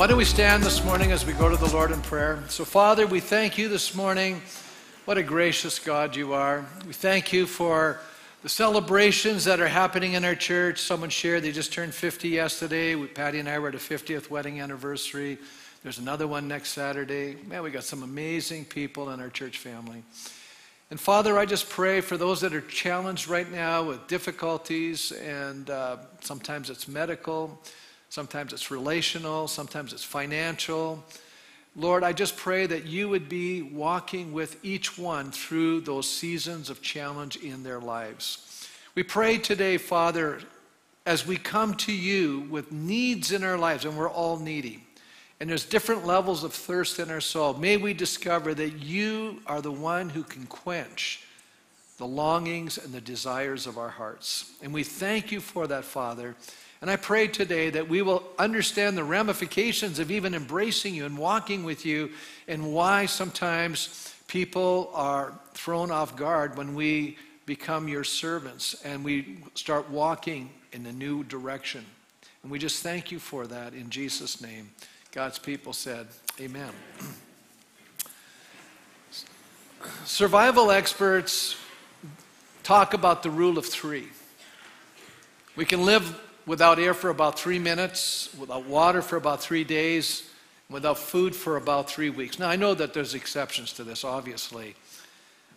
Why don't we stand this morning as we go to the Lord in prayer? So, Father, we thank you this morning. What a gracious God you are. We thank you for the celebrations that are happening in our church. Someone shared they just turned 50 yesterday. Patty and I were at a 50th wedding anniversary. There's another one next Saturday. Man, we got some amazing people in our church family. And Father, I just pray for those that are challenged right now with difficulties, and uh, sometimes it's medical. Sometimes it's relational, sometimes it's financial. Lord, I just pray that you would be walking with each one through those seasons of challenge in their lives. We pray today, Father, as we come to you with needs in our lives, and we're all needy, and there's different levels of thirst in our soul, may we discover that you are the one who can quench the longings and the desires of our hearts. And we thank you for that, Father. And I pray today that we will understand the ramifications of even embracing you and walking with you, and why sometimes people are thrown off guard when we become your servants and we start walking in a new direction. And we just thank you for that in Jesus' name. God's people said, Amen. Survival experts talk about the rule of three. We can live without air for about three minutes, without water for about three days, without food for about three weeks. Now, I know that there's exceptions to this, obviously,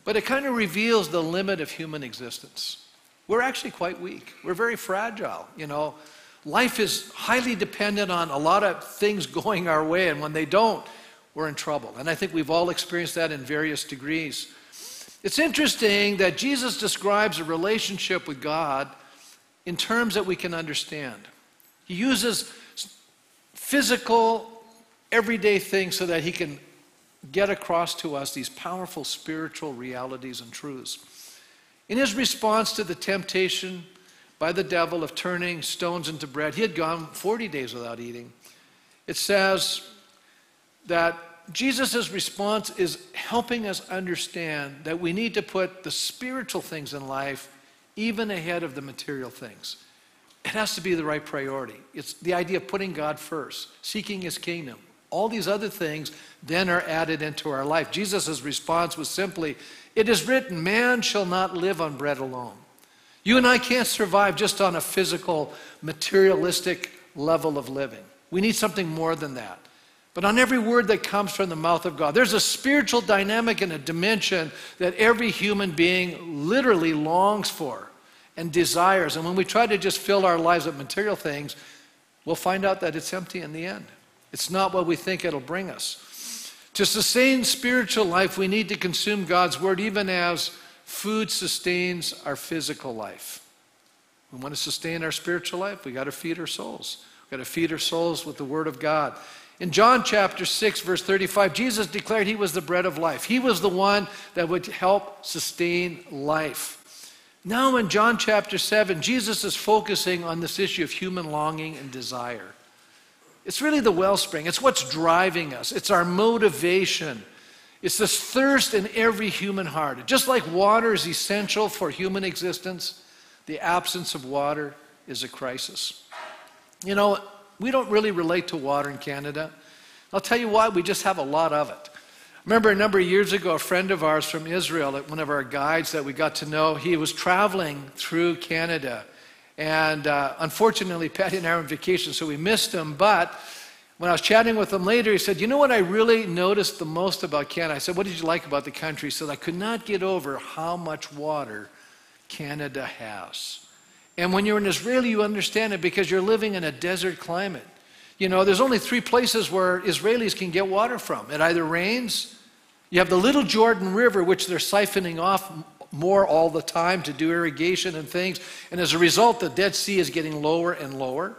but it kind of reveals the limit of human existence. We're actually quite weak, we're very fragile, you know. Life is highly dependent on a lot of things going our way, and when they don't, we're in trouble. And I think we've all experienced that in various degrees. It's interesting that Jesus describes a relationship with God in terms that we can understand. He uses physical, everyday things so that he can get across to us these powerful spiritual realities and truths. In his response to the temptation by the devil of turning stones into bread, he had gone 40 days without eating. It says that Jesus' response is helping us understand that we need to put the spiritual things in life even ahead of the material things. It has to be the right priority. It's the idea of putting God first, seeking his kingdom. All these other things then are added into our life. Jesus' response was simply, It is written, man shall not live on bread alone. You and I can't survive just on a physical, materialistic level of living. We need something more than that but on every word that comes from the mouth of God. There's a spiritual dynamic and a dimension that every human being literally longs for and desires. And when we try to just fill our lives with material things, we'll find out that it's empty in the end. It's not what we think it'll bring us. To sustain spiritual life, we need to consume God's word, even as food sustains our physical life. We want to sustain our spiritual life, we got to feed our souls. Got to feed our souls with the word of God. In John chapter 6, verse 35, Jesus declared he was the bread of life. He was the one that would help sustain life. Now, in John chapter 7, Jesus is focusing on this issue of human longing and desire. It's really the wellspring, it's what's driving us, it's our motivation. It's this thirst in every human heart. Just like water is essential for human existence, the absence of water is a crisis. You know, we don't really relate to water in Canada. I'll tell you why, we just have a lot of it. Remember a number of years ago, a friend of ours from Israel, one of our guides that we got to know, he was traveling through Canada. And uh, unfortunately, Patty and I were on vacation, so we missed him. But when I was chatting with him later, he said, You know what I really noticed the most about Canada? I said, What did you like about the country? He said, I could not get over how much water Canada has. And when you're in Israeli, you understand it because you're living in a desert climate. You know, there's only three places where Israelis can get water from. It either rains, you have the Little Jordan River, which they're siphoning off more all the time to do irrigation and things. And as a result, the Dead Sea is getting lower and lower.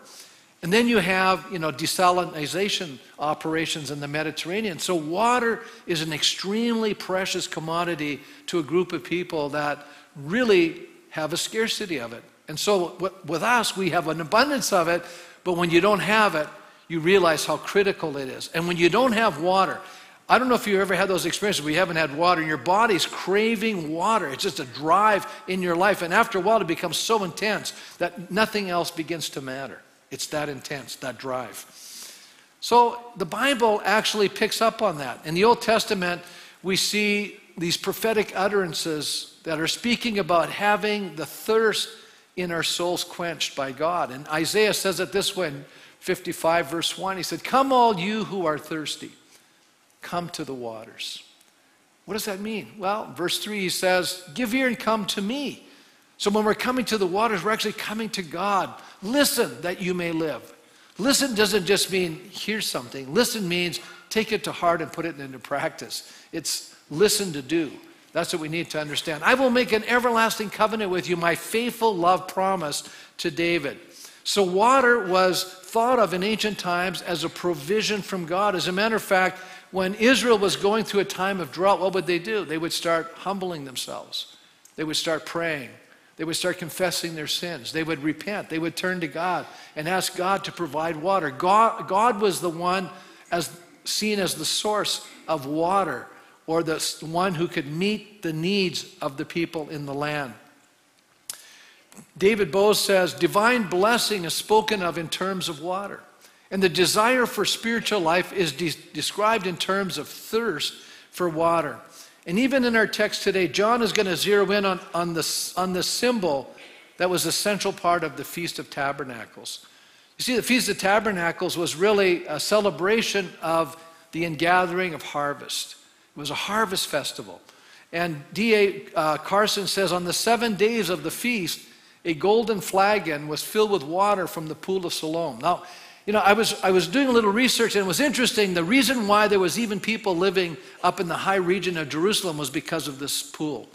And then you have, you know, desalination operations in the Mediterranean. So water is an extremely precious commodity to a group of people that really have a scarcity of it. And so with us, we have an abundance of it, but when you don't have it, you realize how critical it is. And when you don't have water, I don't know if you ever had those experiences We haven't had water and your body's craving water. It's just a drive in your life. And after a while, it becomes so intense that nothing else begins to matter. It's that intense, that drive. So the Bible actually picks up on that. In the Old Testament, we see these prophetic utterances that are speaking about having the thirst in our souls quenched by God. And Isaiah says it this way in 55, verse 1. He said, Come, all you who are thirsty, come to the waters. What does that mean? Well, verse 3, he says, Give ear and come to me. So when we're coming to the waters, we're actually coming to God. Listen that you may live. Listen doesn't just mean hear something. Listen means take it to heart and put it into practice. It's listen to do. That's what we need to understand. I will make an everlasting covenant with you, my faithful love promise to David. So, water was thought of in ancient times as a provision from God. As a matter of fact, when Israel was going through a time of drought, what would they do? They would start humbling themselves, they would start praying, they would start confessing their sins. They would repent. They would turn to God and ask God to provide water. God, God was the one as seen as the source of water or the one who could meet the needs of the people in the land. David Bowes says, divine blessing is spoken of in terms of water. And the desire for spiritual life is de- described in terms of thirst for water. And even in our text today, John is going to zero in on, on, the, on the symbol that was a central part of the Feast of Tabernacles. You see, the Feast of Tabernacles was really a celebration of the ingathering of harvest. It was a harvest festival. And D.A. Uh, Carson says on the seven days of the feast, a golden flagon was filled with water from the pool of Siloam. Now, you know, I was, I was doing a little research and it was interesting. The reason why there was even people living up in the high region of Jerusalem was because of this pool,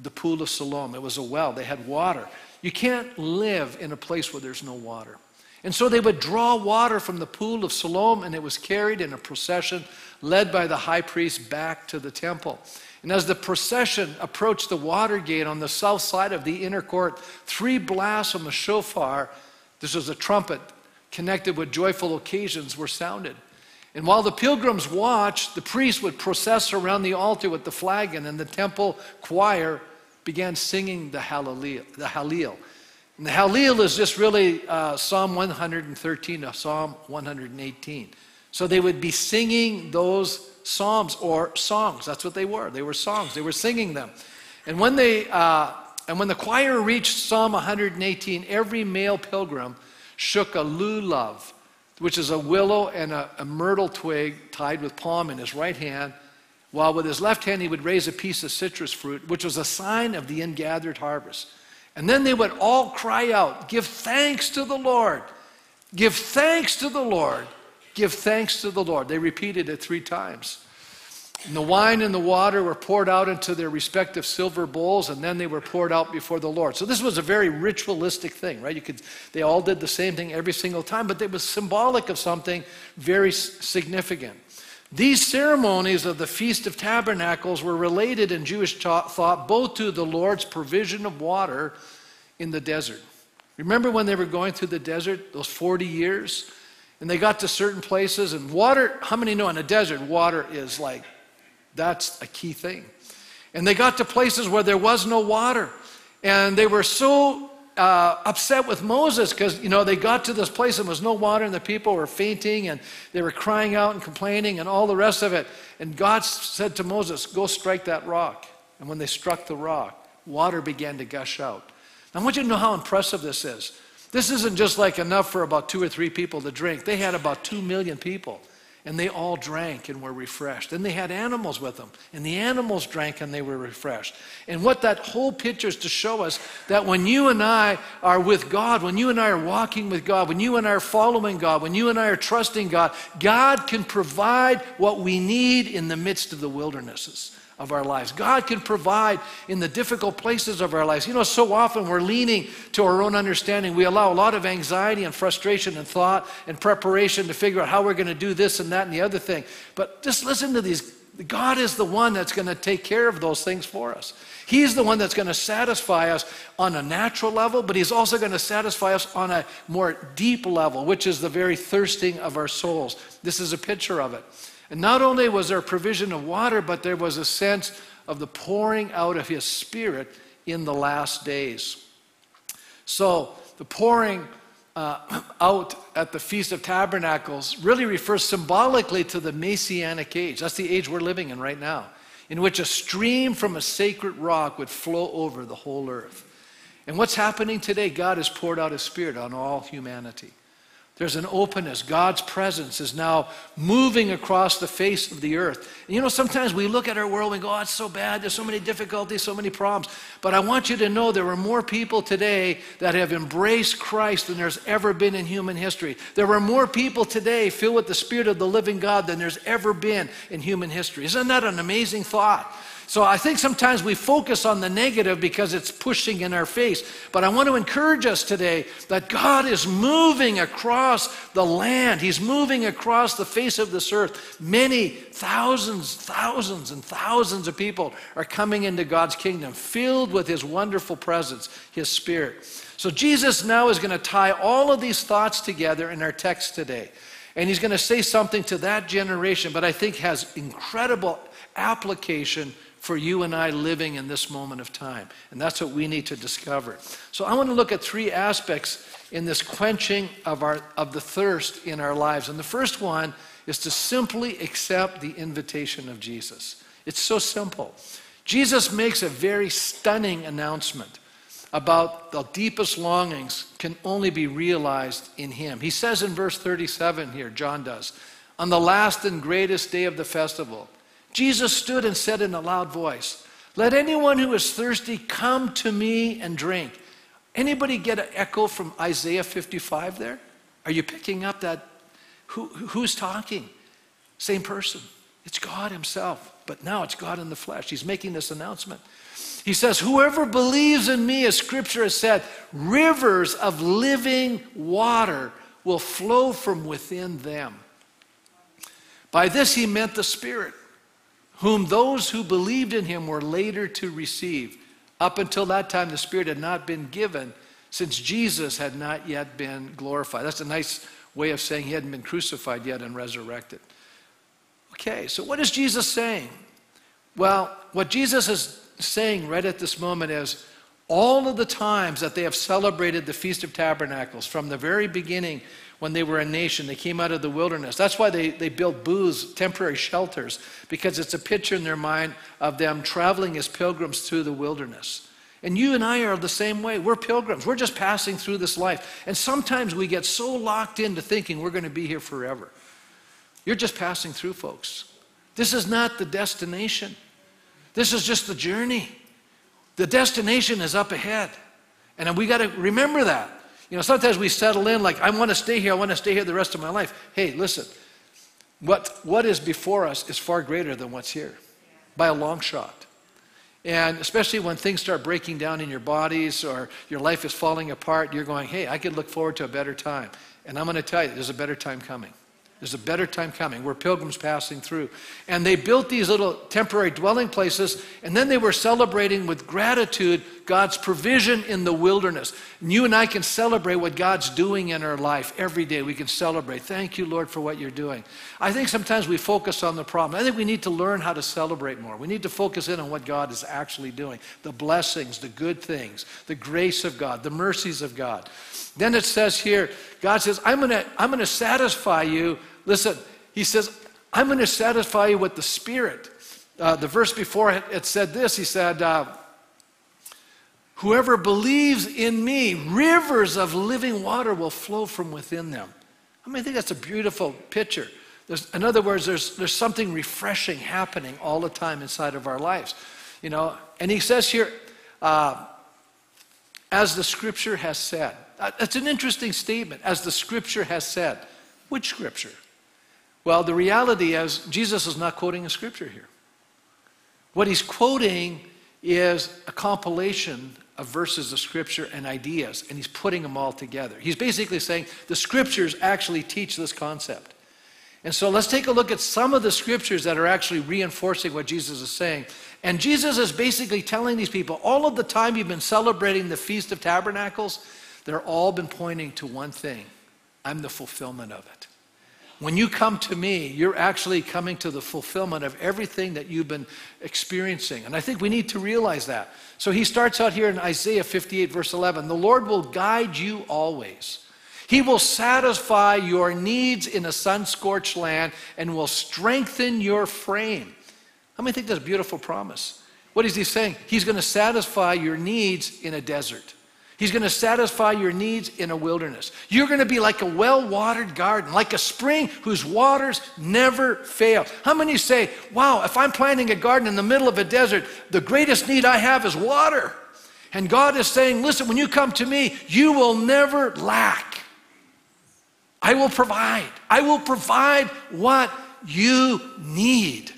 the pool of Siloam. It was a well, they had water. You can't live in a place where there's no water. And so they would draw water from the pool of Siloam and it was carried in a procession led by the high priest back to the temple. And as the procession approached the water gate on the south side of the inner court, three blasts from a shofar, this was a trumpet, connected with joyful occasions were sounded. And while the pilgrims watched, the priest would process around the altar with the flagon, and the temple choir began singing the Hallel. The Hallel. And the Hallel is just really uh, Psalm 113 to Psalm 118. So they would be singing those psalms or songs. That's what they were. They were songs. They were singing them. And when they uh, and when the choir reached Psalm 118, every male pilgrim shook a lulav, which is a willow and a, a myrtle twig tied with palm in his right hand, while with his left hand he would raise a piece of citrus fruit, which was a sign of the ingathered harvest. And then they would all cry out, Give thanks to the Lord! Give thanks to the Lord! Give thanks to the Lord. They repeated it three times. And the wine and the water were poured out into their respective silver bowls, and then they were poured out before the Lord. So this was a very ritualistic thing, right? You could, they all did the same thing every single time, but it was symbolic of something very significant. These ceremonies of the Feast of Tabernacles were related in Jewish thought both to the Lord's provision of water in the desert. Remember when they were going through the desert, those 40 years? And they got to certain places, and water, how many know in a desert, water is like that's a key thing. And they got to places where there was no water. And they were so uh, upset with Moses because, you know, they got to this place and there was no water and the people were fainting and they were crying out and complaining and all the rest of it. And God said to Moses, Go strike that rock. And when they struck the rock, water began to gush out. I want you to know how impressive this is. This isn't just like enough for about two or three people to drink, they had about two million people and they all drank and were refreshed. And they had animals with them, and the animals drank and they were refreshed. And what that whole picture is to show us that when you and I are with God, when you and I are walking with God, when you and I are following God, when you and I are trusting God, God can provide what we need in the midst of the wildernesses of our lives. God can provide in the difficult places of our lives. You know, so often we're leaning to our own understanding. We allow a lot of anxiety and frustration and thought and preparation to figure out how we're going to do this and that and the other thing. But just listen to these. God is the one that's going to take care of those things for us. He's the one that's going to satisfy us on a natural level, but He's also going to satisfy us on a more deep level, which is the very thirsting of our souls. This is a picture of it. And not only was there provision of water, but there was a sense of the pouring out of his spirit in the last days. So, the pouring uh, out at the Feast of Tabernacles really refers symbolically to the Messianic age. That's the age we're living in right now, in which a stream from a sacred rock would flow over the whole earth. And what's happening today? God has poured out His Spirit on all humanity. There's an openness. God's presence is now moving across the face of the earth. And you know, sometimes we look at our world and go, oh, it's so bad. There's so many difficulties, so many problems. But I want you to know there are more people today that have embraced Christ than there's ever been in human history. There are more people today filled with the Spirit of the living God than there's ever been in human history. Isn't that an amazing thought? So I think sometimes we focus on the negative because it's pushing in our face. But I want to encourage us today that God is moving across the land. He's moving across the face of this earth. Many thousands, thousands, and thousands of people are coming into God's kingdom, filled with His wonderful presence, His Spirit. So Jesus now is going to tie all of these thoughts together in our text today. And he's going to say something to that generation, but I think has incredible application for you and I living in this moment of time. And that's what we need to discover. So I want to look at three aspects in this quenching of, our, of the thirst in our lives. And the first one is to simply accept the invitation of Jesus. It's so simple. Jesus makes a very stunning announcement about the deepest longings can only be realized in him. He says in verse 37 here, John does, on the last and greatest day of the festival, Jesus stood and said in a loud voice, Let anyone who is thirsty come to me and drink. Anybody get an echo from Isaiah 55 there? Are you picking up that? Who, who's talking? Same person. It's God Himself. But now it's God in the flesh. He's making this announcement. He says, Whoever believes in me, as scripture has said, rivers of living water will flow from within them. By this he meant the Spirit whom those who believed in him were later to receive. Up until that time, the Spirit had not been given since Jesus had not yet been glorified. That's a nice way of saying he hadn't been crucified yet and resurrected. Okay, so what is Jesus saying? Well, what Jesus is saying right at this moment is all of the times that they have celebrated the Feast of Tabernacles from the very beginning when they were a nation. They came out of the wilderness. That's why they, they built booths, temporary shelters, because it's a picture in their mind of them traveling as pilgrims through the wilderness. And you and I are the same way. We're pilgrims. We're just passing through this life. And sometimes we get so locked into thinking we're going to be here forever. You're just passing through, folks. This is not the destination, this is just the journey. The destination is up ahead. And we got to remember that. You know, sometimes we settle in like, I want to stay here, I want to stay here the rest of my life. Hey, listen, what, what is before us is far greater than what's here by a long shot. And especially when things start breaking down in your bodies or your life is falling apart, you're going, hey, I could look forward to a better time. And I'm going to tell you, there's a better time coming. There's a better time coming. We're pilgrims passing through. And they built these little temporary dwelling places, and then they were celebrating with gratitude God's provision in the wilderness. And you and I can celebrate what God's doing in our life every day. We can celebrate. Thank you, Lord, for what you're doing. I think sometimes we focus on the problem. I think we need to learn how to celebrate more. We need to focus in on what God is actually doing the blessings, the good things, the grace of God, the mercies of God. Then it says here, God says, I'm going to I'm going to satisfy you Listen, he says, I'm going to satisfy you with the Spirit. Uh, the verse before it, it, said this He said, uh, Whoever believes in me, rivers of living water will flow from within them. I mean, I think that's a beautiful picture. There's, in other words, there's, there's something refreshing happening all the time inside of our lives. You know, and he says here, uh, as the scripture has said. Uh, that's an interesting statement, as the scripture has said. Which scripture? Well, the reality is, Jesus is not quoting a scripture here. What he's quoting is a compilation of verses of scripture and ideas, and he's putting them all together. He's basically saying the scriptures actually teach this concept. And so let's take a look at some of the scriptures that are actually reinforcing what Jesus is saying. And Jesus is basically telling these people all of the time you've been celebrating the Feast of Tabernacles, they're all been pointing to one thing I'm the fulfillment of it. When you come to me, you're actually coming to the fulfillment of everything that you've been experiencing. And I think we need to realize that. So he starts out here in Isaiah 58, verse 11 The Lord will guide you always. He will satisfy your needs in a sun scorched land and will strengthen your frame. How many think that's a beautiful promise? What is he saying? He's going to satisfy your needs in a desert. He's going to satisfy your needs in a wilderness. You're going to be like a well watered garden, like a spring whose waters never fail. How many say, Wow, if I'm planting a garden in the middle of a desert, the greatest need I have is water? And God is saying, Listen, when you come to me, you will never lack. I will provide. I will provide what you need.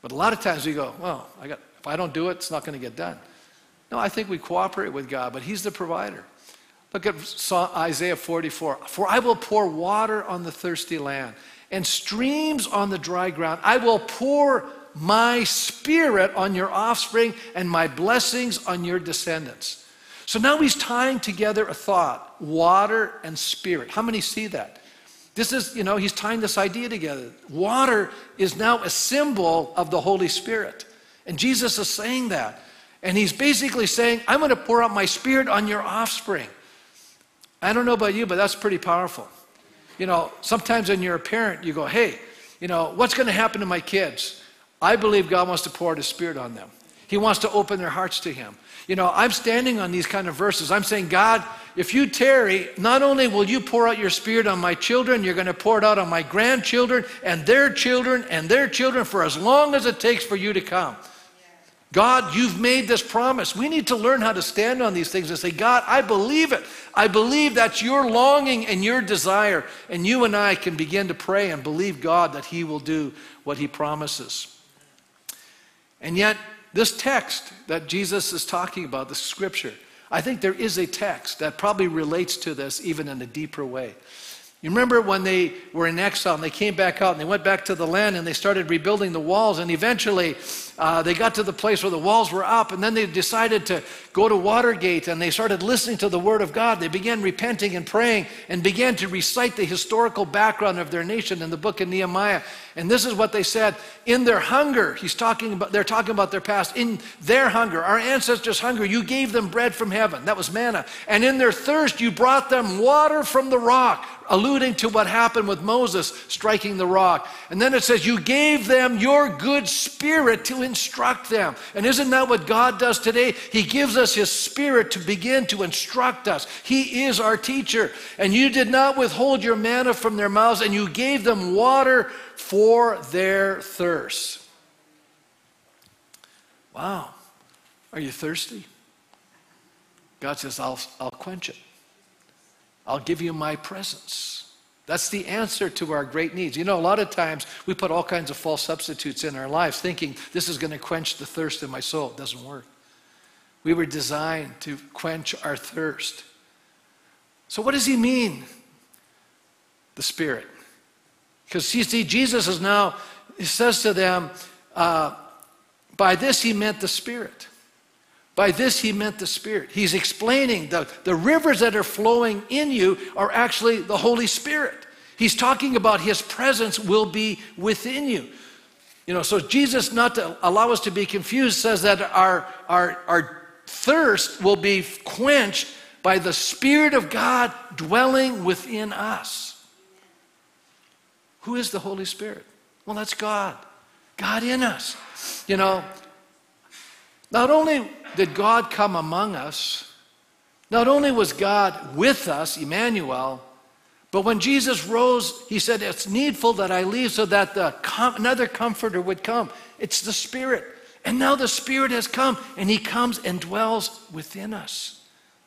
But a lot of times we go, Well, I got, if I don't do it, it's not going to get done. No, I think we cooperate with God, but He's the provider. Look at Isaiah 44. For I will pour water on the thirsty land and streams on the dry ground. I will pour my spirit on your offspring and my blessings on your descendants. So now he's tying together a thought water and spirit. How many see that? This is, you know, he's tying this idea together. Water is now a symbol of the Holy Spirit. And Jesus is saying that. And he's basically saying, I'm going to pour out my spirit on your offspring. I don't know about you, but that's pretty powerful. You know, sometimes when you're a parent, you go, hey, you know, what's going to happen to my kids? I believe God wants to pour out his spirit on them. He wants to open their hearts to him. You know, I'm standing on these kind of verses. I'm saying, God, if you tarry, not only will you pour out your spirit on my children, you're going to pour it out on my grandchildren and their children and their children for as long as it takes for you to come. God, you've made this promise. We need to learn how to stand on these things and say, God, I believe it. I believe that's your longing and your desire. And you and I can begin to pray and believe God that He will do what He promises. And yet, this text that Jesus is talking about, the scripture, I think there is a text that probably relates to this even in a deeper way. You remember when they were in exile and they came back out and they went back to the land and they started rebuilding the walls, and eventually uh, they got to the place where the walls were up, and then they decided to go to Water Gate and they started listening to the Word of God. They began repenting and praying and began to recite the historical background of their nation in the book of Nehemiah. And this is what they said in their hunger, he's talking about, they're talking about their past. In their hunger, our ancestors' hunger, you gave them bread from heaven. That was manna. And in their thirst, you brought them water from the rock alluding to what happened with Moses striking the rock. And then it says, You gave them your good spirit to instruct them. And isn't that what God does today? He gives us His spirit to begin to instruct us. He is our teacher. And you did not withhold your manna from their mouths, and you gave them water for their thirst. Wow. Are you thirsty? God says, I'll, I'll quench it. I'll give you my presence. That's the answer to our great needs. You know, a lot of times we put all kinds of false substitutes in our lives thinking this is going to quench the thirst in my soul. It doesn't work. We were designed to quench our thirst. So, what does he mean? The Spirit. Because you see, Jesus is now, he says to them, uh, by this he meant the Spirit. By this, he meant the Spirit. He's explaining the, the rivers that are flowing in you are actually the Holy Spirit. He's talking about his presence will be within you. You know, so Jesus, not to allow us to be confused, says that our, our, our thirst will be quenched by the Spirit of God dwelling within us. Who is the Holy Spirit? Well, that's God. God in us. You know, not only did God come among us, not only was God with us, Emmanuel, but when Jesus rose, he said, It's needful that I leave so that the com- another comforter would come. It's the Spirit. And now the Spirit has come, and he comes and dwells within us.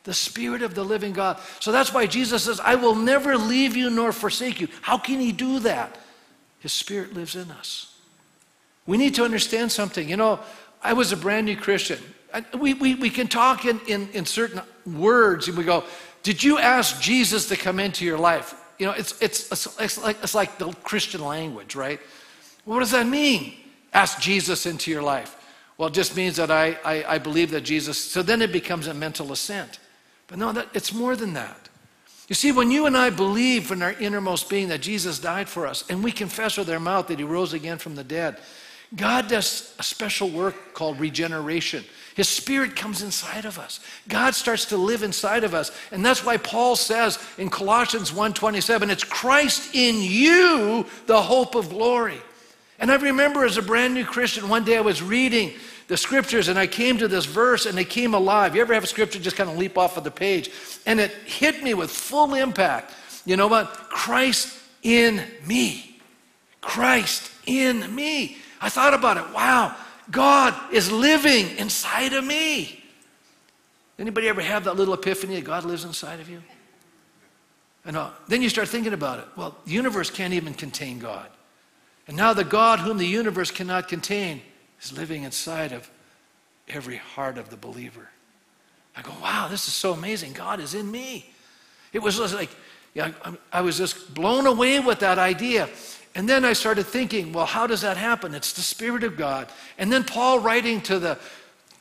The Spirit of the living God. So that's why Jesus says, I will never leave you nor forsake you. How can he do that? His Spirit lives in us. We need to understand something. You know, I was a brand new Christian. We, we, we can talk in, in, in certain words and we go, Did you ask Jesus to come into your life? You know, it's, it's, it's, like, it's like the Christian language, right? What does that mean? Ask Jesus into your life. Well, it just means that I, I, I believe that Jesus, so then it becomes a mental assent. But no, that, it's more than that. You see, when you and I believe in our innermost being that Jesus died for us, and we confess with our mouth that he rose again from the dead, God does a special work called regeneration. His spirit comes inside of us. God starts to live inside of us. And that's why Paul says in Colossians 1:27, it's Christ in you, the hope of glory. And I remember as a brand new Christian, one day I was reading the scriptures and I came to this verse and it came alive. You ever have a scripture just kind of leap off of the page? And it hit me with full impact. You know what? Christ in me. Christ in me. I thought about it. Wow, God is living inside of me. Anybody ever have that little epiphany that God lives inside of you? And uh, then you start thinking about it. Well, the universe can't even contain God. And now the God whom the universe cannot contain is living inside of every heart of the believer. I go, wow, this is so amazing. God is in me. It was like, yeah, I was just blown away with that idea. And then I started thinking, well, how does that happen? It's the Spirit of God. And then Paul, writing to the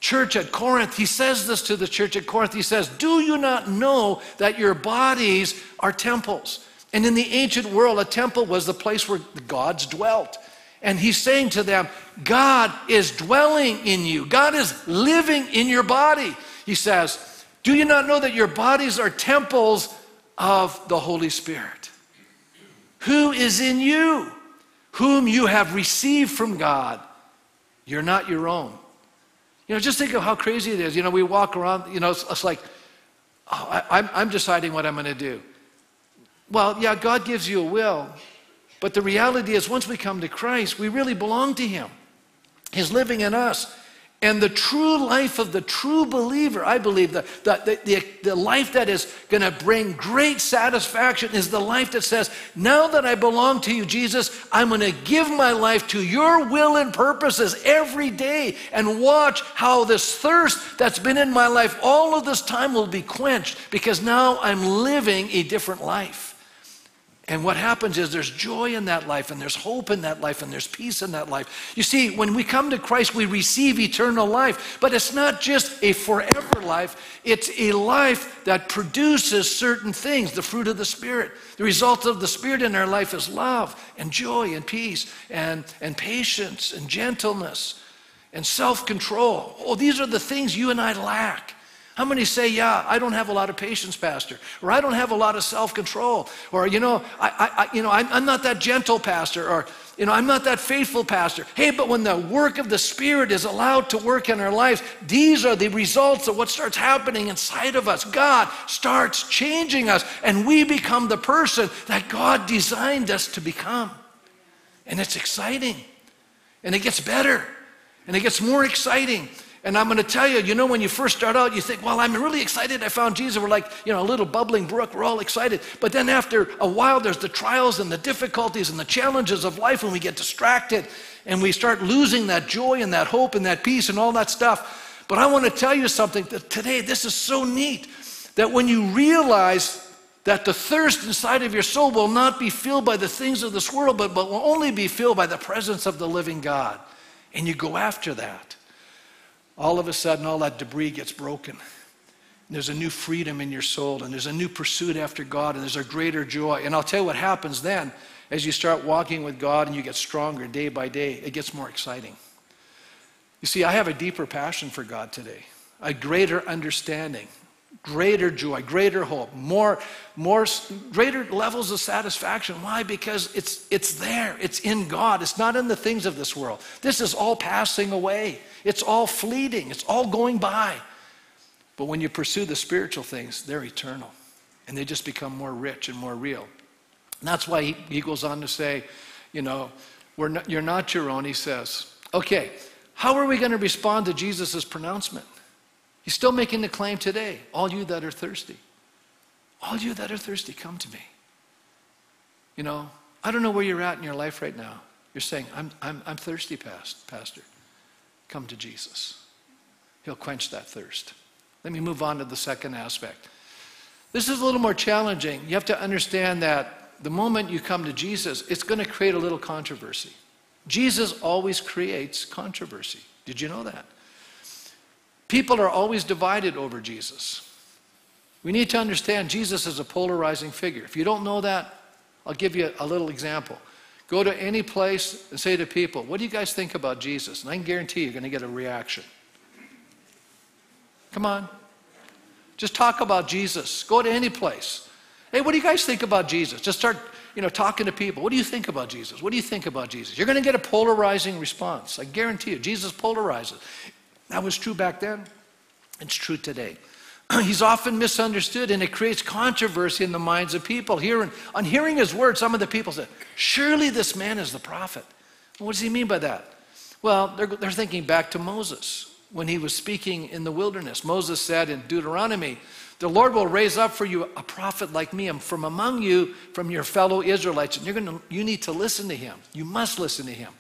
church at Corinth, he says this to the church at Corinth. He says, Do you not know that your bodies are temples? And in the ancient world, a temple was the place where the gods dwelt. And he's saying to them, God is dwelling in you, God is living in your body. He says, Do you not know that your bodies are temples of the Holy Spirit? Who is in you, whom you have received from God? You're not your own. You know, just think of how crazy it is. You know, we walk around, you know, it's, it's like, oh, I, I'm, I'm deciding what I'm going to do. Well, yeah, God gives you a will, but the reality is, once we come to Christ, we really belong to Him. He's living in us. And the true life of the true believer, I believe, the, the, the, the life that is going to bring great satisfaction is the life that says, Now that I belong to you, Jesus, I'm going to give my life to your will and purposes every day and watch how this thirst that's been in my life all of this time will be quenched because now I'm living a different life. And what happens is there's joy in that life, and there's hope in that life, and there's peace in that life. You see, when we come to Christ, we receive eternal life, but it's not just a forever life, it's a life that produces certain things, the fruit of the Spirit. The result of the Spirit in our life is love, and joy, and peace, and, and patience, and gentleness, and self control. Oh, these are the things you and I lack. How many say, Yeah, I don't have a lot of patience, Pastor, or I don't have a lot of self control, or, you know, I, I, you know I'm, I'm not that gentle, Pastor, or, you know, I'm not that faithful, Pastor. Hey, but when the work of the Spirit is allowed to work in our lives, these are the results of what starts happening inside of us. God starts changing us, and we become the person that God designed us to become. And it's exciting, and it gets better, and it gets more exciting. And I'm going to tell you, you know, when you first start out, you think, well, I'm really excited I found Jesus. We're like, you know, a little bubbling brook. We're all excited. But then after a while, there's the trials and the difficulties and the challenges of life when we get distracted and we start losing that joy and that hope and that peace and all that stuff. But I want to tell you something that today, this is so neat that when you realize that the thirst inside of your soul will not be filled by the things of this world, but, but will only be filled by the presence of the living God. And you go after that all of a sudden all that debris gets broken. There's a new freedom in your soul, and there's a new pursuit after God, and there's a greater joy. And I'll tell you what happens then as you start walking with God and you get stronger day by day, it gets more exciting. You see, I have a deeper passion for God today, a greater understanding, greater joy, greater hope, more, more, greater levels of satisfaction. Why? Because it's, it's there, it's in God, it's not in the things of this world. This is all passing away. It's all fleeting, it's all going by. But when you pursue the spiritual things, they're eternal and they just become more rich and more real. And that's why he, he goes on to say, you know, we're not, you're not your own, he says. Okay, how are we going to respond to Jesus' pronouncement? He's still making the claim today all you that are thirsty, all you that are thirsty, come to me. You know, I don't know where you're at in your life right now. You're saying, I'm, I'm, I'm thirsty, Pastor. Come to Jesus. He'll quench that thirst. Let me move on to the second aspect. This is a little more challenging. You have to understand that the moment you come to Jesus, it's going to create a little controversy. Jesus always creates controversy. Did you know that? People are always divided over Jesus. We need to understand Jesus is a polarizing figure. If you don't know that, I'll give you a little example. Go to any place and say to people, What do you guys think about Jesus? And I can guarantee you're going to get a reaction. Come on. Just talk about Jesus. Go to any place. Hey, what do you guys think about Jesus? Just start, you know, talking to people. What do you think about Jesus? What do you think about Jesus? You're going to get a polarizing response. I guarantee you, Jesus polarizes. That was true back then. It's true today. He's often misunderstood and it creates controversy in the minds of people. Here, on hearing his words, some of the people said, Surely this man is the prophet. what does he mean by that? Well, they're, they're thinking back to Moses when he was speaking in the wilderness. Moses said in Deuteronomy, The Lord will raise up for you a prophet like me from among you, from your fellow Israelites, and you're gonna, you need to listen to him. You must listen to him.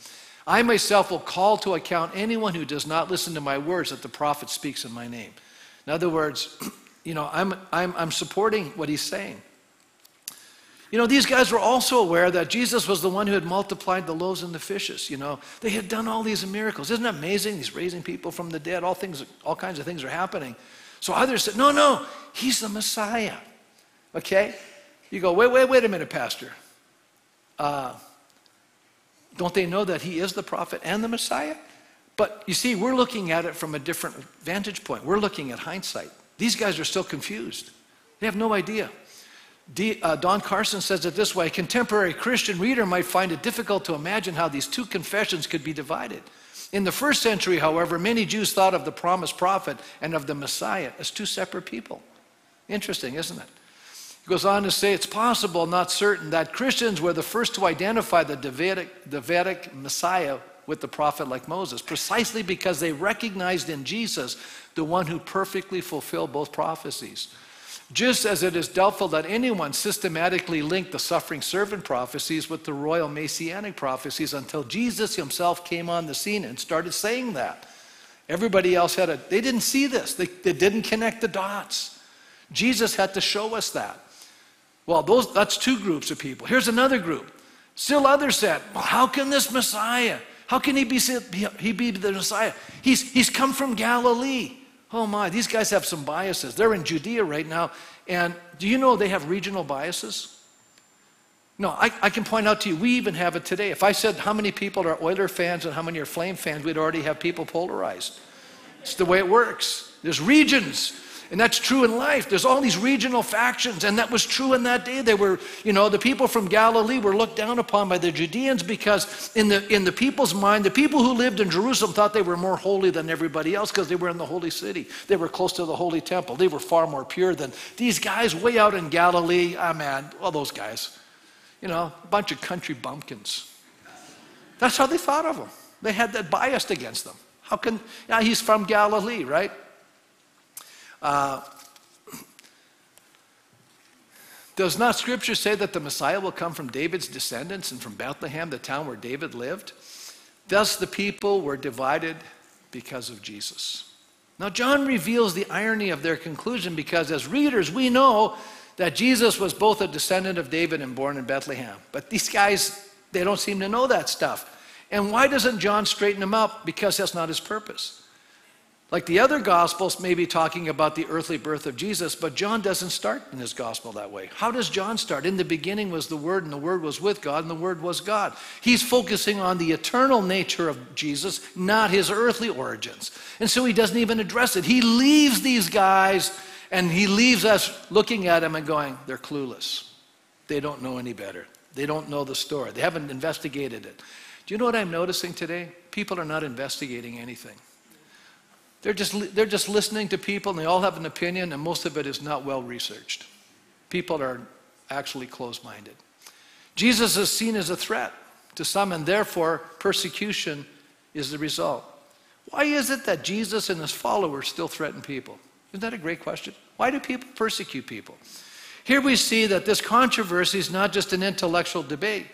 I myself will call to account anyone who does not listen to my words that the prophet speaks in my name. In other words, you know, I'm, I'm, I'm supporting what he's saying. You know, these guys were also aware that Jesus was the one who had multiplied the loaves and the fishes. You know, they had done all these miracles. Isn't it amazing? He's raising people from the dead. All things, all kinds of things are happening. So others said, no, no, he's the Messiah. Okay? You go, wait, wait, wait a minute, Pastor. Uh, don't they know that he is the prophet and the Messiah? But you see, we're looking at it from a different vantage point. We're looking at hindsight. These guys are still confused, they have no idea. D, uh, Don Carson says it this way a contemporary Christian reader might find it difficult to imagine how these two confessions could be divided. In the first century, however, many Jews thought of the promised prophet and of the Messiah as two separate people. Interesting, isn't it? He goes on to say it's possible, not certain, that Christians were the first to identify the Davidic, Davidic Messiah with the prophet like Moses, precisely because they recognized in Jesus the one who perfectly fulfilled both prophecies. Just as it is doubtful that anyone systematically linked the suffering servant prophecies with the royal messianic prophecies until Jesus himself came on the scene and started saying that. Everybody else had a, they didn't see this, they, they didn't connect the dots. Jesus had to show us that. Well, those, that's two groups of people. Here's another group. Still others said, well, how can this Messiah, how can he be, he be the Messiah? He's, he's come from Galilee. Oh my, these guys have some biases. They're in Judea right now. And do you know they have regional biases? No, I, I, can point out to you, we even have it today. If I said how many people are Oiler fans and how many are Flame fans, we'd already have people polarized. It's the way it works. There's regions. And that's true in life. There's all these regional factions, and that was true in that day. They were, you know, the people from Galilee were looked down upon by the Judeans because, in the, in the people's mind, the people who lived in Jerusalem thought they were more holy than everybody else because they were in the holy city. They were close to the holy temple. They were far more pure than these guys way out in Galilee. Ah, man, all those guys, you know, a bunch of country bumpkins. That's how they thought of them. They had that biased against them. How can, yeah, he's from Galilee, right? Uh, does not Scripture say that the Messiah will come from David's descendants and from Bethlehem, the town where David lived? Thus, the people were divided because of Jesus. Now, John reveals the irony of their conclusion because, as readers, we know that Jesus was both a descendant of David and born in Bethlehem. But these guys, they don't seem to know that stuff. And why doesn't John straighten them up? Because that's not his purpose. Like the other gospels may be talking about the earthly birth of Jesus, but John doesn't start in his gospel that way. How does John start? In the beginning was the Word, and the Word was with God, and the Word was God. He's focusing on the eternal nature of Jesus, not his earthly origins. And so he doesn't even address it. He leaves these guys, and he leaves us looking at them and going, they're clueless. They don't know any better. They don't know the story. They haven't investigated it. Do you know what I'm noticing today? People are not investigating anything. They're just, they're just listening to people and they all have an opinion, and most of it is not well researched. People are actually closed minded. Jesus is seen as a threat to some, and therefore persecution is the result. Why is it that Jesus and his followers still threaten people? Isn't that a great question? Why do people persecute people? Here we see that this controversy is not just an intellectual debate.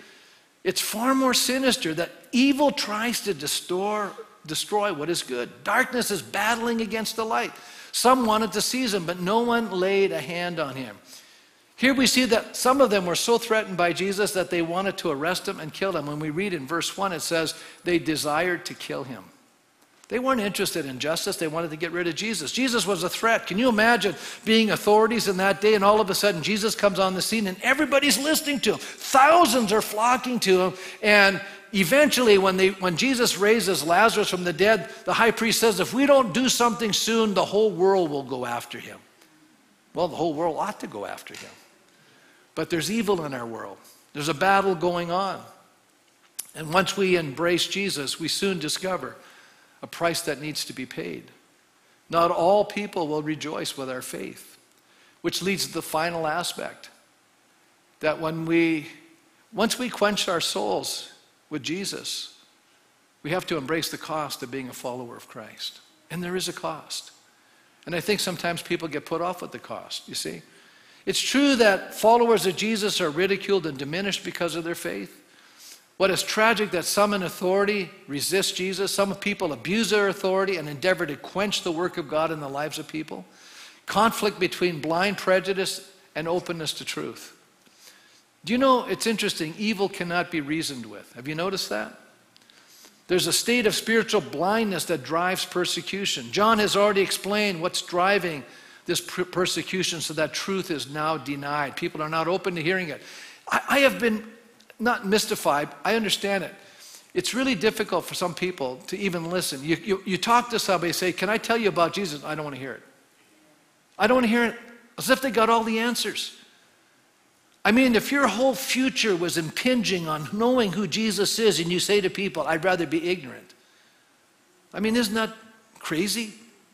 It's far more sinister that evil tries to distort, destroy what is good. Darkness is battling against the light. Some wanted to seize him, but no one laid a hand on him. Here we see that some of them were so threatened by Jesus that they wanted to arrest him and kill him. When we read in verse 1, it says they desired to kill him. They weren't interested in justice, they wanted to get rid of Jesus. Jesus was a threat. Can you imagine being authorities in that day and all of a sudden Jesus comes on the scene and everybody's listening to him? Thousands are flocking to him. And eventually, when, they, when Jesus raises Lazarus from the dead, the high priest says, If we don't do something soon, the whole world will go after him. Well, the whole world ought to go after him. But there's evil in our world, there's a battle going on. And once we embrace Jesus, we soon discover a price that needs to be paid. Not all people will rejoice with our faith, which leads to the final aspect that when we, once we quench our souls with Jesus, we have to embrace the cost of being a follower of Christ. And there is a cost. And I think sometimes people get put off with the cost, you see. It's true that followers of Jesus are ridiculed and diminished because of their faith. What is tragic that some in authority resist Jesus, some people abuse their authority and endeavor to quench the work of God in the lives of people. Conflict between blind prejudice and openness to truth. Do you know it's interesting? Evil cannot be reasoned with. Have you noticed that? There's a state of spiritual blindness that drives persecution. John has already explained what's driving this persecution so that truth is now denied. People are not open to hearing it. I, I have been not mystified. I understand it. It's really difficult for some people to even listen. You, you, you talk to somebody, say, Can I tell you about Jesus? I don't want to hear it. I don't want to hear it as if they got all the answers. I mean, if your whole future was impinging on knowing who Jesus is, and you say to people, I'd rather be ignorant. I mean, isn't that crazy?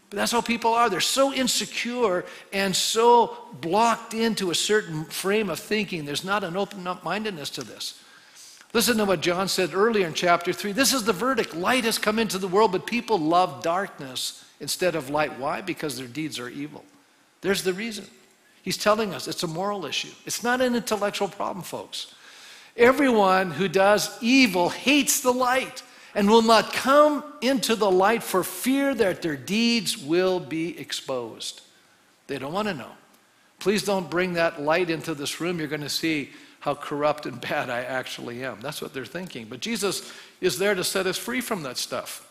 But that's how people are. They're so insecure and so blocked into a certain frame of thinking. There's not an open mindedness to this. Listen to what John said earlier in chapter 3. This is the verdict. Light has come into the world, but people love darkness instead of light. Why? Because their deeds are evil. There's the reason. He's telling us it's a moral issue. It's not an intellectual problem, folks. Everyone who does evil hates the light and will not come into the light for fear that their deeds will be exposed. They don't want to know. Please don't bring that light into this room. You're going to see how corrupt and bad I actually am. That's what they're thinking. But Jesus is there to set us free from that stuff.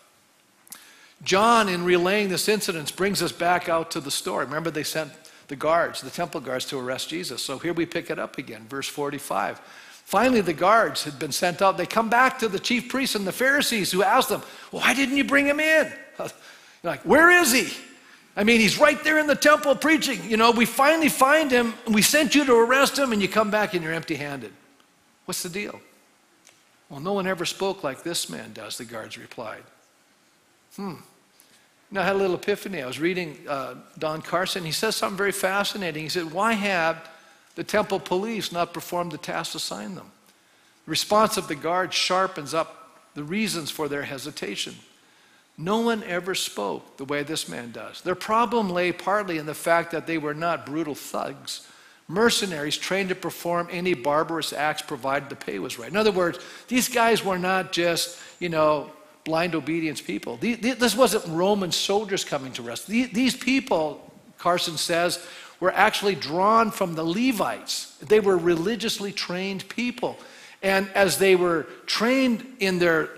John, in relaying this incident, brings us back out to the story. Remember, they sent the guards, the temple guards, to arrest Jesus. So here we pick it up again, verse 45. Finally, the guards had been sent out. They come back to the chief priests and the Pharisees who asked them, Why didn't you bring him in? like, where is he? I mean, he's right there in the temple preaching. You know, we finally find him, we sent you to arrest him, and you come back and you're empty handed. What's the deal? Well, no one ever spoke like this man does, the guards replied. Hmm. Know, I had a little epiphany. I was reading uh, Don Carson. He says something very fascinating. He said, Why have the temple police not performed the task assigned them. The response of the guard sharpens up the reasons for their hesitation. No one ever spoke the way this man does. Their problem lay partly in the fact that they were not brutal thugs, mercenaries trained to perform any barbarous acts provided the pay was right. In other words, these guys were not just, you know, blind obedience people. This wasn't Roman soldiers coming to rest. These people, Carson says, were actually drawn from the Levites. They were religiously trained people. And as they were trained in their,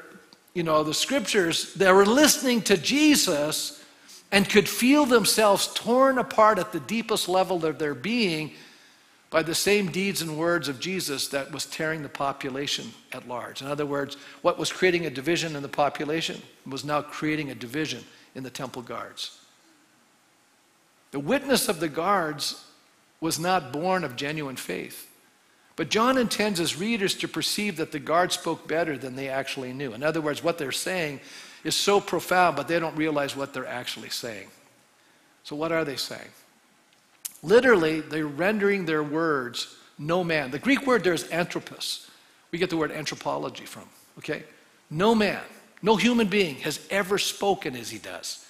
you know, the scriptures, they were listening to Jesus and could feel themselves torn apart at the deepest level of their being by the same deeds and words of Jesus that was tearing the population at large. In other words, what was creating a division in the population was now creating a division in the temple guards. The witness of the guards was not born of genuine faith. But John intends his readers to perceive that the guards spoke better than they actually knew. In other words, what they're saying is so profound, but they don't realize what they're actually saying. So, what are they saying? Literally, they're rendering their words no man. The Greek word there is anthropos. We get the word anthropology from, okay? No man, no human being has ever spoken as he does.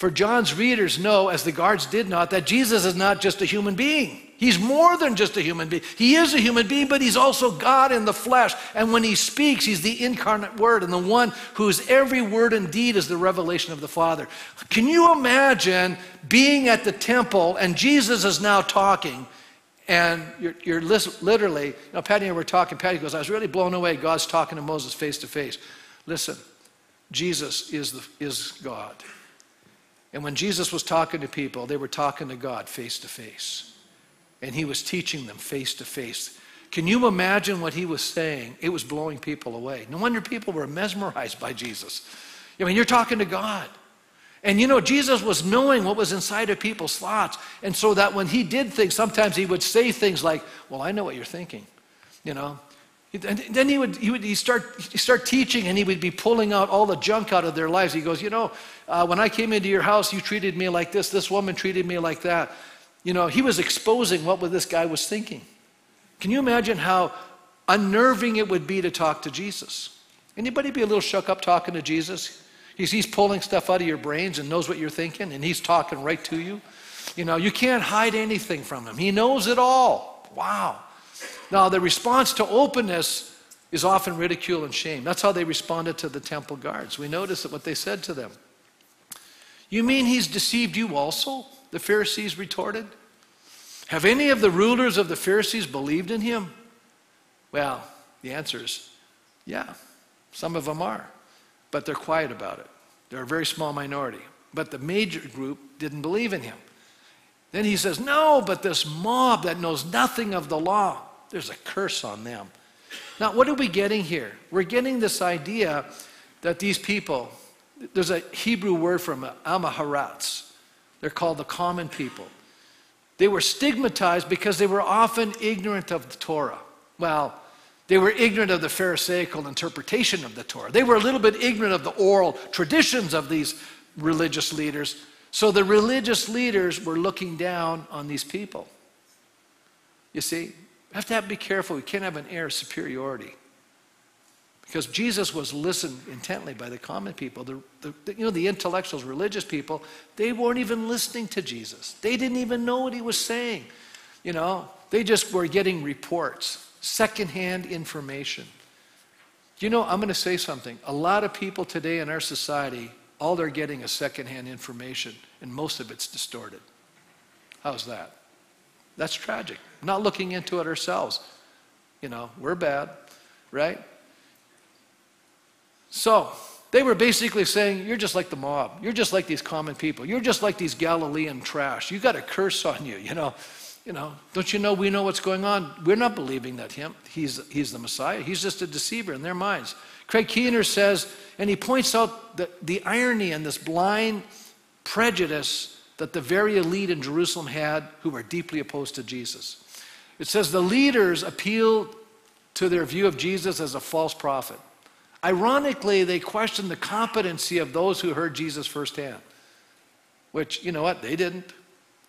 For John's readers know, as the guards did not, that Jesus is not just a human being. He's more than just a human being. He is a human being, but he's also God in the flesh. And when he speaks, he's the incarnate word and the one whose every word and deed is the revelation of the Father. Can you imagine being at the temple and Jesus is now talking? And you're, you're literally, you know, Patty and I were talking. Patty goes, I was really blown away. God's talking to Moses face to face. Listen, Jesus is, the, is God. And when Jesus was talking to people, they were talking to God face to face. And he was teaching them face to face. Can you imagine what he was saying? It was blowing people away. No wonder people were mesmerized by Jesus. I mean, you're talking to God. And you know, Jesus was knowing what was inside of people's thoughts. And so that when he did things, sometimes he would say things like, Well, I know what you're thinking. You know? And then he would, he would he start, he start teaching and he would be pulling out all the junk out of their lives. He goes, You know, uh, when I came into your house, you treated me like this. This woman treated me like that. You know, he was exposing what this guy was thinking. Can you imagine how unnerving it would be to talk to Jesus? Anybody be a little shook up talking to Jesus? He's, he's pulling stuff out of your brains and knows what you're thinking, and he's talking right to you. You know, you can't hide anything from him. He knows it all. Wow. Now, the response to openness is often ridicule and shame. That's how they responded to the temple guards. We notice that what they said to them. You mean he's deceived you also? The Pharisees retorted. Have any of the rulers of the Pharisees believed in him? Well, the answer is yeah, some of them are, but they're quiet about it. They're a very small minority. But the major group didn't believe in him. Then he says, No, but this mob that knows nothing of the law, there's a curse on them. Now, what are we getting here? We're getting this idea that these people, there's a Hebrew word from am ha'aretz. They're called the common people. They were stigmatized because they were often ignorant of the Torah. Well, they were ignorant of the Pharisaical interpretation of the Torah. They were a little bit ignorant of the oral traditions of these religious leaders. So the religious leaders were looking down on these people. You see, we have to have, be careful. We can't have an air of superiority. Because Jesus was listened intently by the common people. The, the, you know, the intellectuals, religious people, they weren't even listening to Jesus. They didn't even know what he was saying. You know, they just were getting reports, secondhand information. You know, I'm going to say something. A lot of people today in our society, all they're getting is secondhand information, and most of it's distorted. How's that? That's tragic. Not looking into it ourselves. You know, we're bad, right? So, they were basically saying, You're just like the mob. You're just like these common people. You're just like these Galilean trash. You got a curse on you, you know. You know, don't you know we know what's going on? We're not believing that him, he's, he's the Messiah. He's just a deceiver in their minds. Craig Keener says, and he points out the, the irony and this blind prejudice that the very elite in Jerusalem had who were deeply opposed to Jesus. It says the leaders appealed to their view of Jesus as a false prophet. Ironically, they questioned the competency of those who heard Jesus firsthand, which, you know what, they didn't,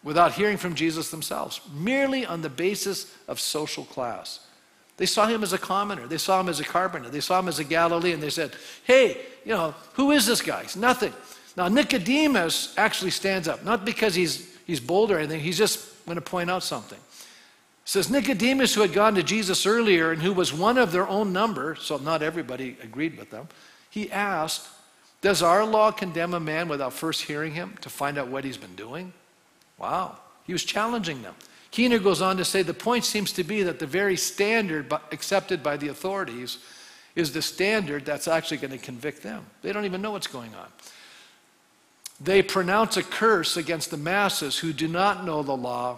without hearing from Jesus themselves, merely on the basis of social class. They saw him as a commoner. They saw him as a carpenter. They saw him as a Galilean. They said, hey, you know, who is this guy? He's nothing. Now, Nicodemus actually stands up, not because he's, he's bold or anything, he's just going to point out something says Nicodemus, who had gone to Jesus earlier and who was one of their own number, so not everybody agreed with them, he asked, Does our law condemn a man without first hearing him to find out what he's been doing? Wow. He was challenging them. Keener goes on to say the point seems to be that the very standard accepted by the authorities is the standard that's actually going to convict them. They don't even know what's going on. They pronounce a curse against the masses who do not know the law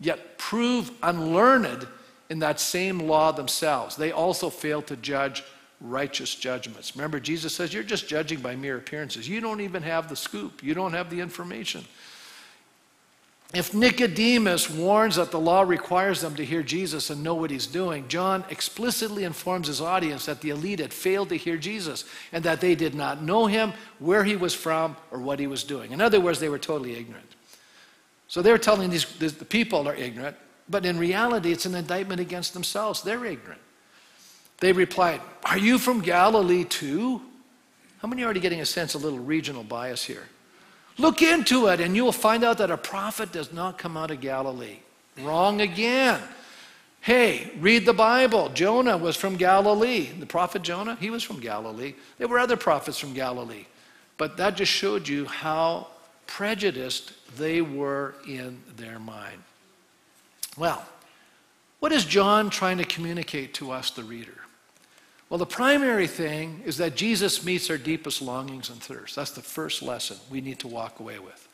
yet prove unlearned in that same law themselves. They also fail to judge righteous judgments. Remember, Jesus says you're just judging by mere appearances. You don't even have the scoop, you don't have the information. If Nicodemus warns that the law requires them to hear Jesus and know what he's doing, John explicitly informs his audience that the elite had failed to hear Jesus and that they did not know him, where he was from, or what he was doing. In other words, they were totally ignorant. So they're telling these, the people are ignorant, but in reality, it's an indictment against themselves. They're ignorant. They replied, Are you from Galilee too? How many are already getting a sense of a little regional bias here? Look into it, and you will find out that a prophet does not come out of Galilee. Wrong again. Hey, read the Bible. Jonah was from Galilee. The prophet Jonah, he was from Galilee. There were other prophets from Galilee. But that just showed you how prejudiced they were in their mind. Well, what is John trying to communicate to us, the reader? Well, the primary thing is that Jesus meets our deepest longings and thirsts. That's the first lesson we need to walk away with.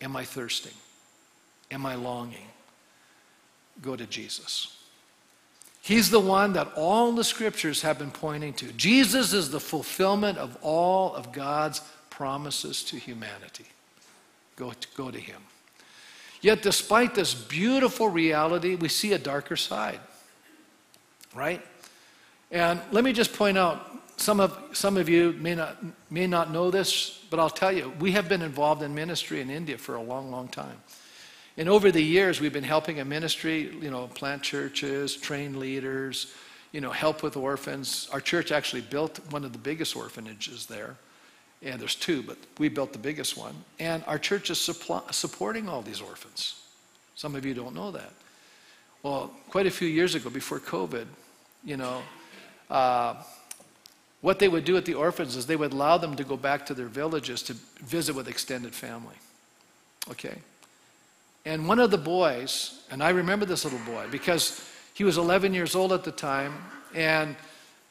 Am I thirsting? Am I longing? Go to Jesus. He's the one that all the scriptures have been pointing to. Jesus is the fulfillment of all of God's promises to humanity. Go to, go to him. Yet, despite this beautiful reality, we see a darker side, right? And let me just point out some of, some of you may not, may not know this, but I'll tell you, we have been involved in ministry in India for a long, long time. And over the years, we've been helping a ministry, you know, plant churches, train leaders, you know, help with orphans. Our church actually built one of the biggest orphanages there. And there's two, but we built the biggest one. And our church is supporting all these orphans. Some of you don't know that. Well, quite a few years ago, before COVID, you know, uh, what they would do at the orphans is they would allow them to go back to their villages to visit with extended family. Okay? And one of the boys, and I remember this little boy because he was 11 years old at the time, and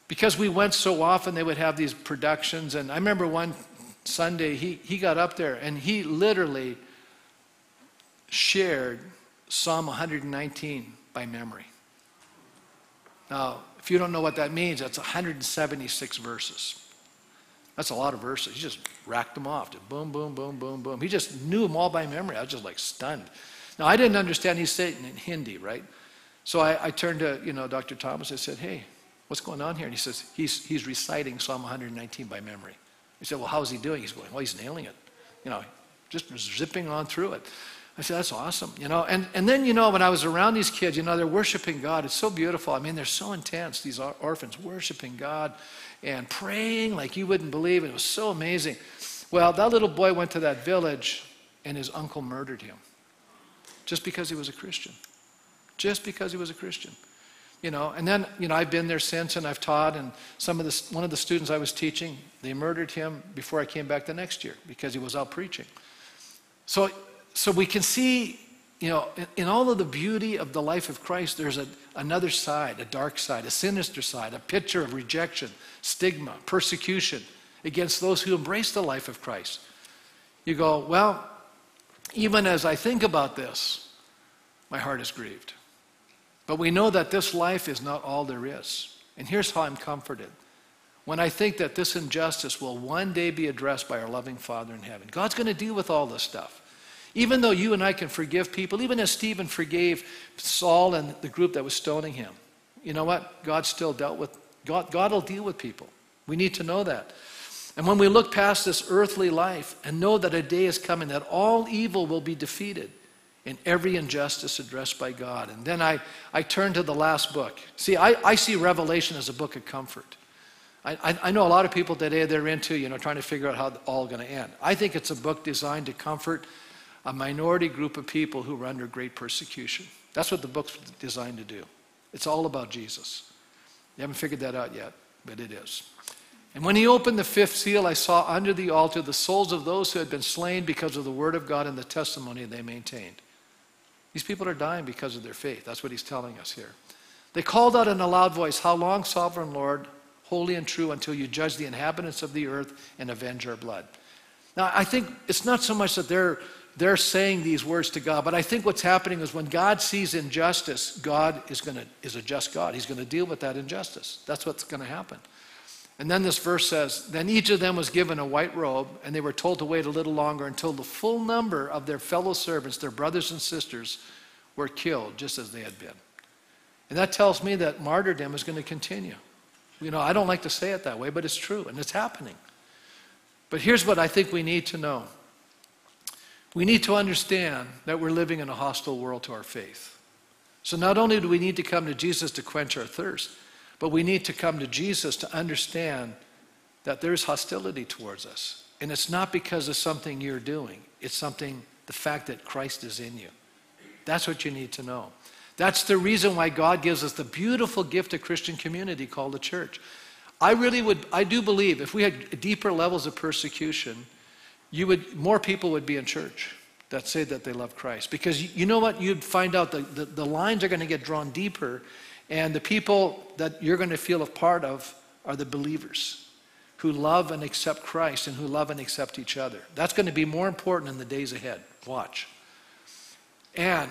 because we went so often, they would have these productions. And I remember one Sunday, he, he got up there and he literally shared Psalm 119 by memory. Now, you don't know what that means, that's 176 verses. That's a lot of verses. He just racked them off. Just boom, boom, boom, boom, boom. He just knew them all by memory. I was just like stunned. Now, I didn't understand he's saying in Hindi, right? So I, I turned to, you know, Dr. Thomas. I said, hey, What's going on here? And he says, He's, he's reciting Psalm 119 by memory. He said, Well, how's he doing? He's going, Well, he's nailing it. You know, just zipping on through it. I said, That's awesome. You know, and, and then, you know, when I was around these kids, you know, they're worshiping God. It's so beautiful. I mean, they're so intense, these orphans, worshiping God and praying like you wouldn't believe. It was so amazing. Well, that little boy went to that village and his uncle murdered him just because he was a Christian. Just because he was a Christian you know and then you know i've been there since and i've taught and some of the one of the students i was teaching they murdered him before i came back the next year because he was out preaching so so we can see you know in, in all of the beauty of the life of christ there's a, another side a dark side a sinister side a picture of rejection stigma persecution against those who embrace the life of christ you go well even as i think about this my heart is grieved but we know that this life is not all there is. And here's how I'm comforted. When I think that this injustice will one day be addressed by our loving Father in heaven, God's going to deal with all this stuff. Even though you and I can forgive people, even as Stephen forgave Saul and the group that was stoning him, you know what? God still dealt with, God, God will deal with people. We need to know that. And when we look past this earthly life and know that a day is coming that all evil will be defeated, in every injustice addressed by God. And then I, I turn to the last book. See, I, I see Revelation as a book of comfort. I, I, know a lot of people today, they're into, you know, trying to figure out how all going to end. I think it's a book designed to comfort a minority group of people who were under great persecution. That's what the book's designed to do. It's all about Jesus. You haven't figured that out yet, but it is. And when he opened the fifth seal, I saw under the altar the souls of those who had been slain because of the word of God and the testimony they maintained. These people are dying because of their faith. That's what he's telling us here. They called out in a loud voice, How long, sovereign Lord, holy and true, until you judge the inhabitants of the earth and avenge our blood? Now, I think it's not so much that they're, they're saying these words to God, but I think what's happening is when God sees injustice, God is, gonna, is a just God. He's going to deal with that injustice. That's what's going to happen. And then this verse says, Then each of them was given a white robe, and they were told to wait a little longer until the full number of their fellow servants, their brothers and sisters, were killed, just as they had been. And that tells me that martyrdom is going to continue. You know, I don't like to say it that way, but it's true, and it's happening. But here's what I think we need to know we need to understand that we're living in a hostile world to our faith. So not only do we need to come to Jesus to quench our thirst, but we need to come to Jesus to understand that there's hostility towards us. And it's not because of something you're doing, it's something, the fact that Christ is in you. That's what you need to know. That's the reason why God gives us the beautiful gift of Christian community called the church. I really would, I do believe if we had deeper levels of persecution, you would, more people would be in church that say that they love Christ. Because you know what? You'd find out that the, the lines are going to get drawn deeper and the people that you're going to feel a part of are the believers who love and accept Christ and who love and accept each other. That's going to be more important in the days ahead. Watch. And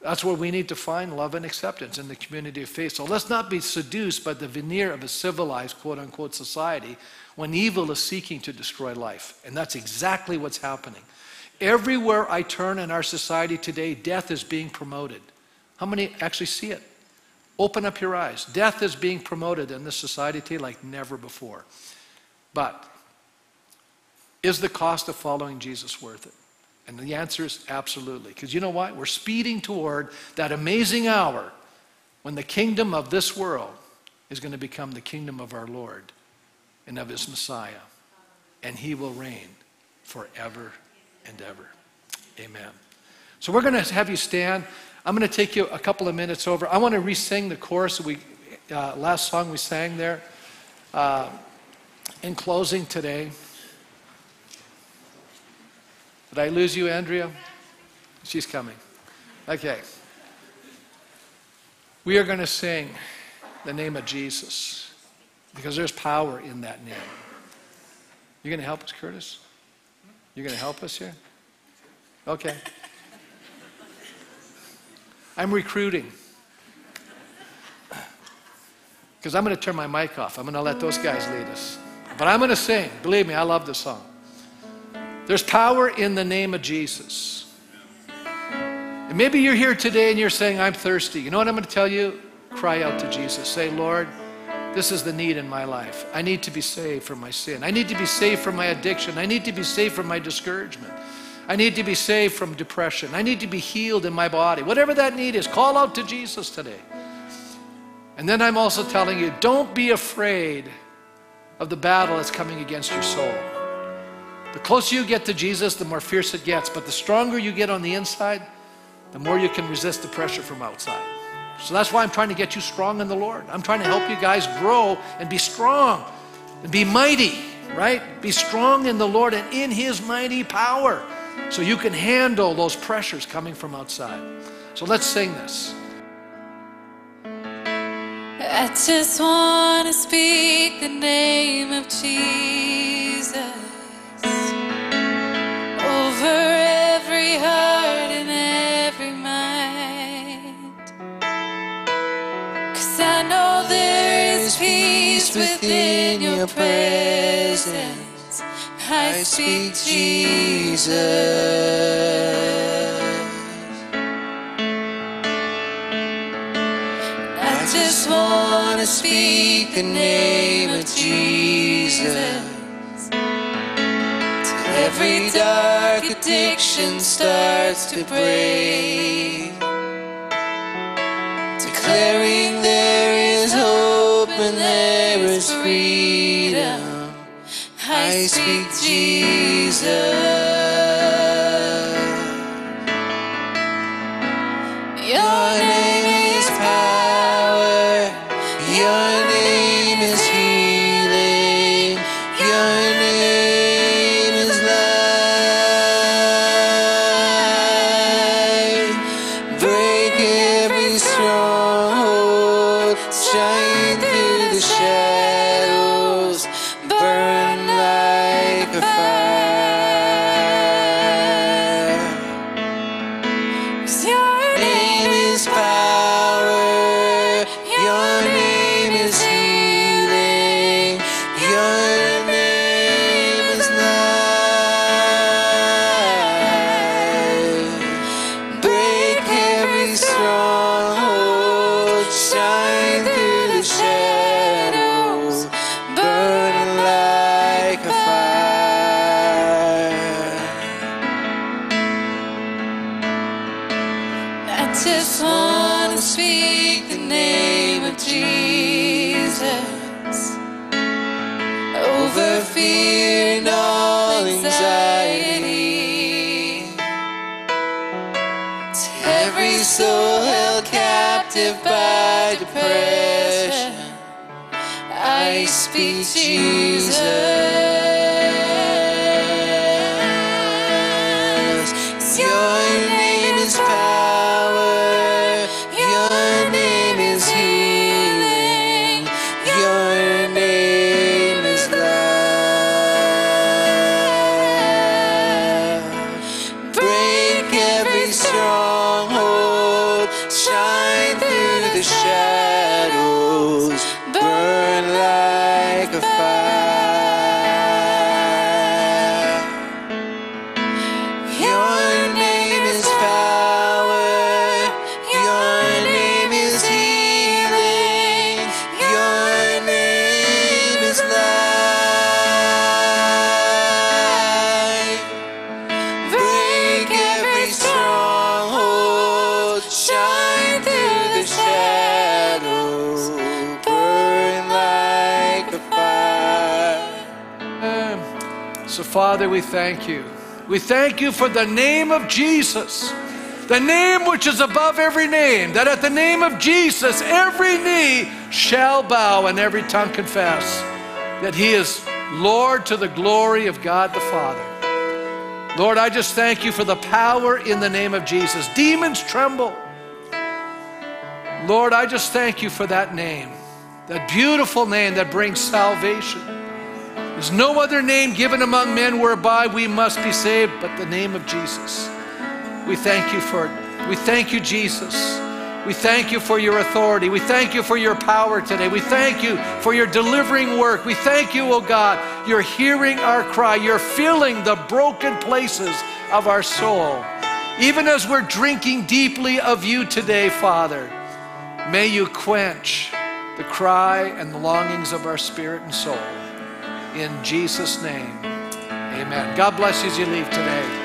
that's where we need to find love and acceptance in the community of faith. So let's not be seduced by the veneer of a civilized, quote unquote, society when evil is seeking to destroy life. And that's exactly what's happening. Everywhere I turn in our society today, death is being promoted. How many actually see it? Open up your eyes. Death is being promoted in this society like never before. But is the cost of following Jesus worth it? And the answer is absolutely. Because you know what? We're speeding toward that amazing hour when the kingdom of this world is going to become the kingdom of our Lord and of his Messiah. And he will reign forever and ever. Amen. So we're going to have you stand. I'm going to take you a couple of minutes over. I want to re-sing the chorus we uh, last song we sang there. Uh, in closing today, did I lose you, Andrea? She's coming. Okay. We are going to sing the name of Jesus because there's power in that name. You're going to help us, Curtis? You're going to help us here? Okay. I'm recruiting. Because I'm going to turn my mic off. I'm going to let those guys lead us. But I'm going to sing. Believe me, I love this song. There's power in the name of Jesus. And maybe you're here today and you're saying, I'm thirsty. You know what I'm going to tell you? Cry out to Jesus. Say, Lord, this is the need in my life. I need to be saved from my sin. I need to be saved from my addiction. I need to be saved from my discouragement. I need to be saved from depression. I need to be healed in my body. Whatever that need is, call out to Jesus today. And then I'm also telling you, don't be afraid of the battle that's coming against your soul. The closer you get to Jesus, the more fierce it gets. But the stronger you get on the inside, the more you can resist the pressure from outside. So that's why I'm trying to get you strong in the Lord. I'm trying to help you guys grow and be strong and be mighty, right? Be strong in the Lord and in His mighty power so you can handle those pressures coming from outside. So let's sing this. I just want to speak the name of Jesus over every heart within your presence. I speak Jesus. I just want to speak the name of Jesus. Till every dark addiction starts to break. Declaring there freedom. I speak Jesus. Your name is power. Your name is healing. Your name is life. Break every stronghold. We thank you. We thank you for the name of Jesus, the name which is above every name, that at the name of Jesus every knee shall bow and every tongue confess that he is Lord to the glory of God the Father. Lord, I just thank you for the power in the name of Jesus. Demons tremble. Lord, I just thank you for that name, that beautiful name that brings salvation. There's no other name given among men whereby we must be saved but the name of Jesus. We thank you for it. We thank you, Jesus. We thank you for your authority. We thank you for your power today. We thank you for your delivering work. We thank you, oh God, you're hearing our cry. You're filling the broken places of our soul. Even as we're drinking deeply of you today, Father, may you quench the cry and the longings of our spirit and soul. In Jesus' name, amen. God bless you as you leave today.